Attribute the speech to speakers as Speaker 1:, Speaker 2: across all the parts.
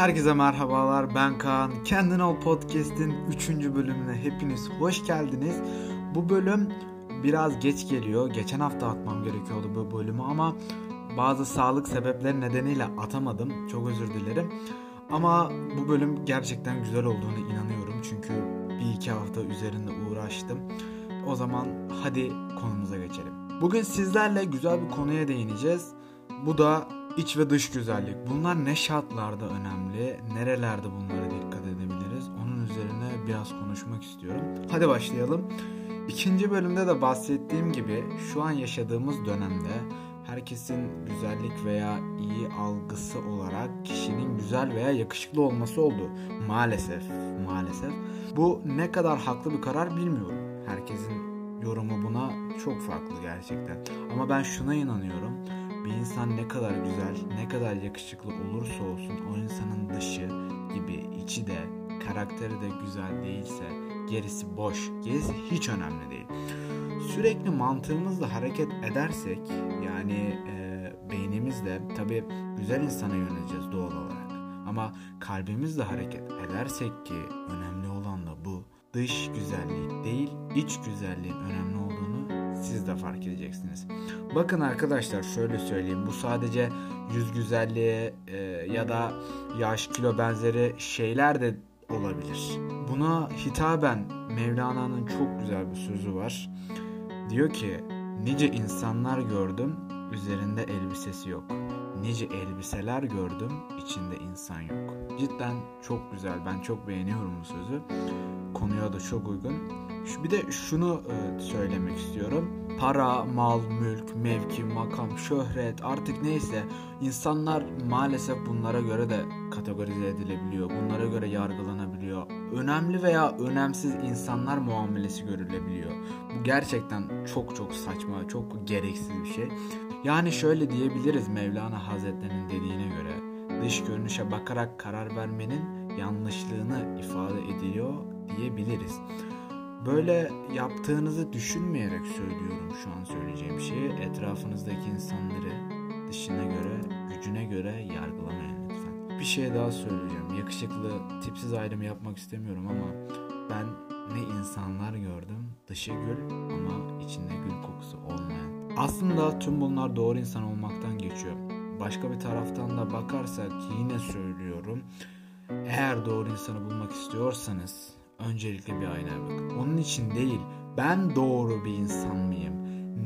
Speaker 1: Herkese merhabalar ben Kaan. Kendin Ol Podcast'in 3. bölümüne hepiniz hoş geldiniz. Bu bölüm biraz geç geliyor. Geçen hafta atmam gerekiyordu bu bölümü ama bazı sağlık sebepleri nedeniyle atamadım. Çok özür dilerim. Ama bu bölüm gerçekten güzel olduğunu inanıyorum. Çünkü bir iki hafta üzerinde uğraştım. O zaman hadi konumuza geçelim. Bugün sizlerle güzel bir konuya değineceğiz. Bu da iç ve dış güzellik. Bunlar ne şartlarda önemli? Nerelerde bunlara dikkat edebiliriz? Onun üzerine biraz konuşmak istiyorum. Hadi başlayalım. İkinci bölümde de bahsettiğim gibi şu an yaşadığımız dönemde herkesin güzellik veya iyi algısı olarak kişinin güzel veya yakışıklı olması oldu. Maalesef, maalesef. Bu ne kadar haklı bir karar bilmiyorum. Herkesin yorumu buna çok farklı gerçekten. Ama ben şuna inanıyorum. İnsan ne kadar güzel, ne kadar yakışıklı olursa olsun o insanın dışı gibi içi de karakteri de güzel değilse gerisi boş, gerisi hiç önemli değil. Sürekli mantığımızla hareket edersek yani e, beynimizle tabi güzel insana yöneleceğiz doğal olarak. Ama kalbimizle hareket edersek ki önemli olan da bu. Dış güzellik değil iç güzelliğin önemli olduğunu siz de fark edeceksiniz. Bakın arkadaşlar şöyle söyleyeyim bu sadece yüz güzelliği e, ya da yaş kilo benzeri şeyler de olabilir. Buna hitaben Mevlana'nın çok güzel bir sözü var. Diyor ki nice insanlar gördüm üzerinde elbisesi yok. Nice elbiseler gördüm içinde insan yok. Cidden çok güzel ben çok beğeniyorum bu sözü. Konuya da çok uygun. Bir de şunu e, söylemek istiyorum. Para, mal, mülk, mevki, makam, şöhret artık neyse insanlar maalesef bunlara göre de kategorize edilebiliyor. Bunlara göre yargılanabiliyor. Önemli veya önemsiz insanlar muamelesi görülebiliyor. Bu gerçekten çok çok saçma, çok gereksiz bir şey. Yani şöyle diyebiliriz Mevlana Hazretleri'nin dediğine göre dış görünüşe bakarak karar vermenin yanlışlığını ifade ediyor diyebiliriz. Böyle yaptığınızı düşünmeyerek söylüyorum şu an söyleyeceğim şeyi. Etrafınızdaki insanları dışına göre, gücüne göre yargılamayın lütfen. Bir şey daha söyleyeceğim. Yakışıklı, tipsiz ayrımı yapmak istemiyorum ama ben ne insanlar gördüm. Dışı gül ama içinde gül kokusu olmayan. Aslında tüm bunlar doğru insan olmaktan geçiyor. Başka bir taraftan da bakarsak yine söylüyorum. Eğer doğru insanı bulmak istiyorsanız öncelikle bir aynaya bakın. Onun için değil, ben doğru bir insan mıyım?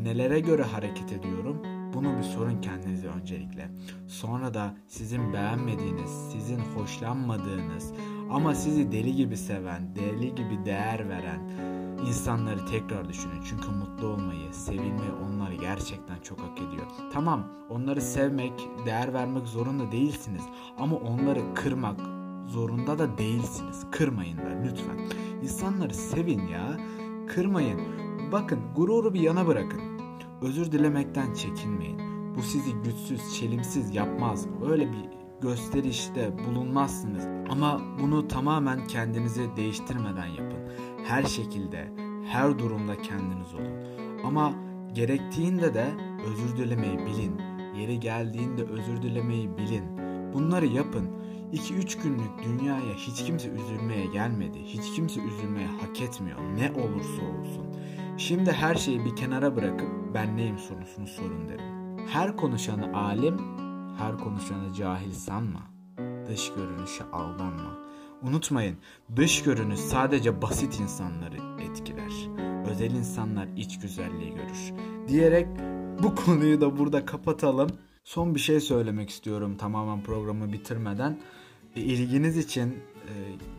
Speaker 1: Nelere göre hareket ediyorum? Bunu bir sorun kendinize öncelikle. Sonra da sizin beğenmediğiniz, sizin hoşlanmadığınız ama sizi deli gibi seven, deli gibi değer veren insanları tekrar düşünün. Çünkü mutlu olmayı, sevilmeyi onlar gerçekten çok hak ediyor. Tamam, onları sevmek, değer vermek zorunda değilsiniz ama onları kırmak, zorunda da değilsiniz. Kırmayın da lütfen. İnsanları sevin ya. Kırmayın. Bakın gururu bir yana bırakın. Özür dilemekten çekinmeyin. Bu sizi güçsüz, çelimsiz yapmaz. Öyle bir gösterişte bulunmazsınız. Ama bunu tamamen kendinizi değiştirmeden yapın. Her şekilde, her durumda kendiniz olun. Ama gerektiğinde de özür dilemeyi bilin. Yeri geldiğinde özür dilemeyi bilin. Bunları yapın. 2-3 günlük dünyaya hiç kimse üzülmeye gelmedi. Hiç kimse üzülmeye hak etmiyor. Ne olursa olsun. Şimdi her şeyi bir kenara bırakıp ben neyim sorusunu sorun derim. Her konuşanı alim, her konuşanı cahil sanma. Dış görünüşe aldanma. Unutmayın, dış görünüş sadece basit insanları etkiler. Özel insanlar iç güzelliği görür. Diyerek bu konuyu da burada kapatalım. Son bir şey söylemek istiyorum tamamen programı bitirmeden. E, ilginiz için e,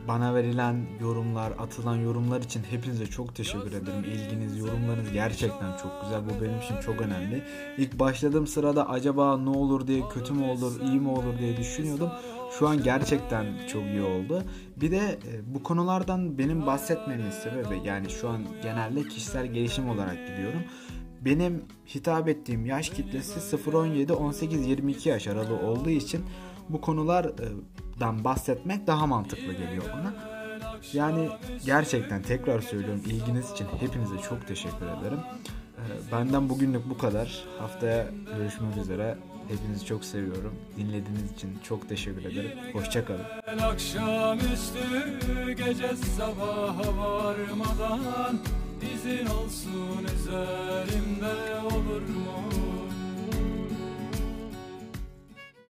Speaker 1: bana verilen yorumlar, atılan yorumlar için hepinize çok teşekkür ederim. İlginiz, yorumlarınız gerçekten çok güzel. Bu benim için çok önemli. İlk başladığım sırada acaba ne olur diye, kötü mü olur, iyi mi olur diye düşünüyordum. Şu an gerçekten çok iyi oldu. Bir de e, bu konulardan benim bahsetmemin sebebi yani şu an genelde kişisel gelişim olarak gidiyorum. Benim hitap ettiğim yaş kitlesi 0-17-18-22 yaş aralığı olduğu için bu konulardan bahsetmek daha mantıklı geliyor bana. Yani gerçekten tekrar söylüyorum ilginiz için hepinize çok teşekkür ederim. Ee, benden bugünlük bu kadar. Haftaya görüşmek üzere. Hepinizi çok seviyorum. Dinlediğiniz için çok teşekkür ederim. Hoşçakalın.
Speaker 2: Akşamüstü gece sabaha varmadan izin olsun üzerimde